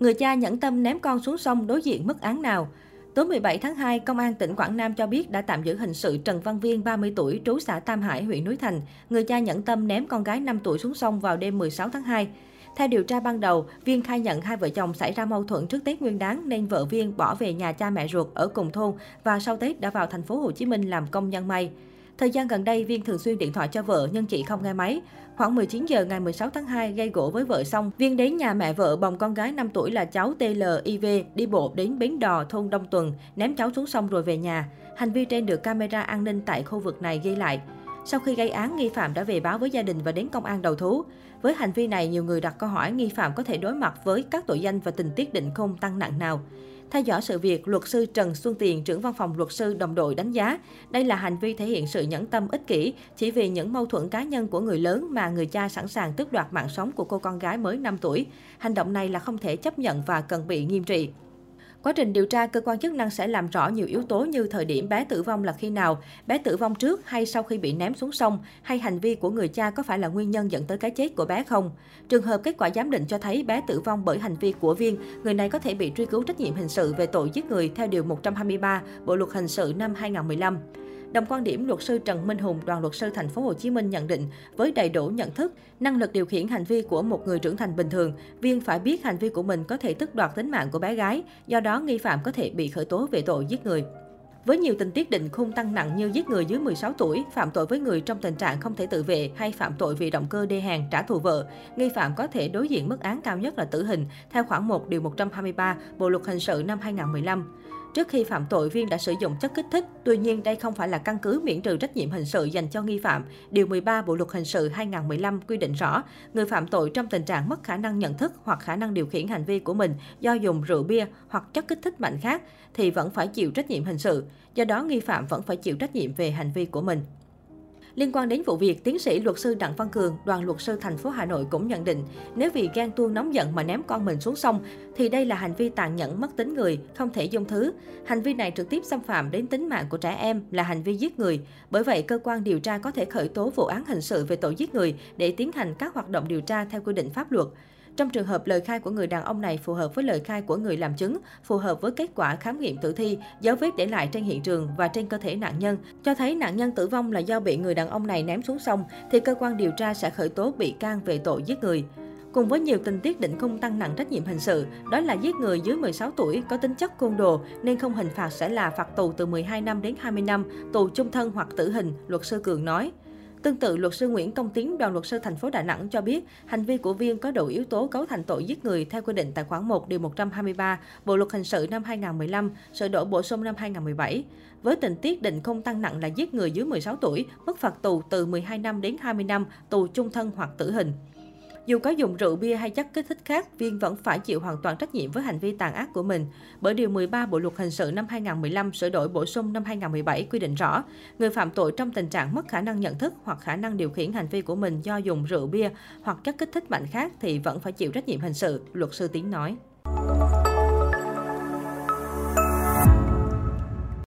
Người cha nhẫn tâm ném con xuống sông đối diện mức án nào? Tối 17 tháng 2, Công an tỉnh Quảng Nam cho biết đã tạm giữ hình sự Trần Văn Viên, 30 tuổi, trú xã Tam Hải, huyện Núi Thành. Người cha nhẫn tâm ném con gái 5 tuổi xuống sông vào đêm 16 tháng 2. Theo điều tra ban đầu, Viên khai nhận hai vợ chồng xảy ra mâu thuẫn trước Tết Nguyên đán nên vợ Viên bỏ về nhà cha mẹ ruột ở cùng thôn và sau Tết đã vào thành phố Hồ Chí Minh làm công nhân may. Thời gian gần đây, Viên thường xuyên điện thoại cho vợ nhưng chị không nghe máy. Khoảng 19 giờ ngày 16 tháng 2, gây gỗ với vợ xong, Viên đến nhà mẹ vợ bồng con gái 5 tuổi là cháu TLIV đi bộ đến bến đò thôn Đông Tuần, ném cháu xuống sông rồi về nhà. Hành vi trên được camera an ninh tại khu vực này ghi lại. Sau khi gây án, nghi phạm đã về báo với gia đình và đến công an đầu thú. Với hành vi này, nhiều người đặt câu hỏi nghi phạm có thể đối mặt với các tội danh và tình tiết định khung tăng nặng nào. Theo dõi sự việc, luật sư Trần Xuân Tiền, trưởng văn phòng luật sư đồng đội đánh giá, đây là hành vi thể hiện sự nhẫn tâm ích kỷ, chỉ vì những mâu thuẫn cá nhân của người lớn mà người cha sẵn sàng tước đoạt mạng sống của cô con gái mới 5 tuổi. Hành động này là không thể chấp nhận và cần bị nghiêm trị. Quá trình điều tra, cơ quan chức năng sẽ làm rõ nhiều yếu tố như thời điểm bé tử vong là khi nào, bé tử vong trước hay sau khi bị ném xuống sông, hay hành vi của người cha có phải là nguyên nhân dẫn tới cái chết của bé không. Trường hợp kết quả giám định cho thấy bé tử vong bởi hành vi của Viên, người này có thể bị truy cứu trách nhiệm hình sự về tội giết người theo Điều 123 Bộ Luật Hình sự năm 2015. Đồng quan điểm, luật sư Trần Minh Hùng, đoàn luật sư thành phố Hồ Chí Minh nhận định, với đầy đủ nhận thức, năng lực điều khiển hành vi của một người trưởng thành bình thường, Viên phải biết hành vi của mình có thể tước đoạt tính mạng của bé gái, do đó nghi phạm có thể bị khởi tố về tội giết người. Với nhiều tình tiết định khung tăng nặng như giết người dưới 16 tuổi, phạm tội với người trong tình trạng không thể tự vệ hay phạm tội vì động cơ đê hàng trả thù vợ, nghi phạm có thể đối diện mức án cao nhất là tử hình theo khoản 1 điều 123 Bộ luật hình sự năm 2015. Trước khi phạm tội, Viên đã sử dụng chất kích thích. Tuy nhiên, đây không phải là căn cứ miễn trừ trách nhiệm hình sự dành cho nghi phạm. Điều 13 Bộ Luật Hình sự 2015 quy định rõ, người phạm tội trong tình trạng mất khả năng nhận thức hoặc khả năng điều khiển hành vi của mình do dùng rượu bia hoặc chất kích thích mạnh khác thì vẫn phải chịu trách nhiệm hình sự. Do đó, nghi phạm vẫn phải chịu trách nhiệm về hành vi của mình. Liên quan đến vụ việc, tiến sĩ luật sư Đặng Văn Cường, đoàn luật sư thành phố Hà Nội cũng nhận định, nếu vì ghen tuông nóng giận mà ném con mình xuống sông, thì đây là hành vi tàn nhẫn mất tính người, không thể dung thứ. Hành vi này trực tiếp xâm phạm đến tính mạng của trẻ em là hành vi giết người. Bởi vậy, cơ quan điều tra có thể khởi tố vụ án hình sự về tội giết người để tiến hành các hoạt động điều tra theo quy định pháp luật. Trong trường hợp lời khai của người đàn ông này phù hợp với lời khai của người làm chứng, phù hợp với kết quả khám nghiệm tử thi, dấu vết để lại trên hiện trường và trên cơ thể nạn nhân, cho thấy nạn nhân tử vong là do bị người đàn ông này ném xuống sông, thì cơ quan điều tra sẽ khởi tố bị can về tội giết người. Cùng với nhiều tình tiết định khung tăng nặng trách nhiệm hình sự, đó là giết người dưới 16 tuổi có tính chất côn đồ nên không hình phạt sẽ là phạt tù từ 12 năm đến 20 năm, tù chung thân hoặc tử hình, luật sư Cường nói. Tương tự, luật sư Nguyễn Công Tiến, đoàn luật sư thành phố Đà Nẵng cho biết, hành vi của Viên có đủ yếu tố cấu thành tội giết người theo quy định tại khoản 1 điều 123 Bộ luật hình sự năm 2015, sửa đổi bổ sung năm 2017. Với tình tiết định không tăng nặng là giết người dưới 16 tuổi, mức phạt tù từ 12 năm đến 20 năm, tù chung thân hoặc tử hình. Dù có dùng rượu bia hay chất kích thích khác, Viên vẫn phải chịu hoàn toàn trách nhiệm với hành vi tàn ác của mình. Bởi Điều 13 Bộ Luật Hình sự năm 2015 sửa đổi bổ sung năm 2017 quy định rõ, người phạm tội trong tình trạng mất khả năng nhận thức hoặc khả năng điều khiển hành vi của mình do dùng rượu bia hoặc chất kích thích mạnh khác thì vẫn phải chịu trách nhiệm hình sự, luật sư Tiến nói.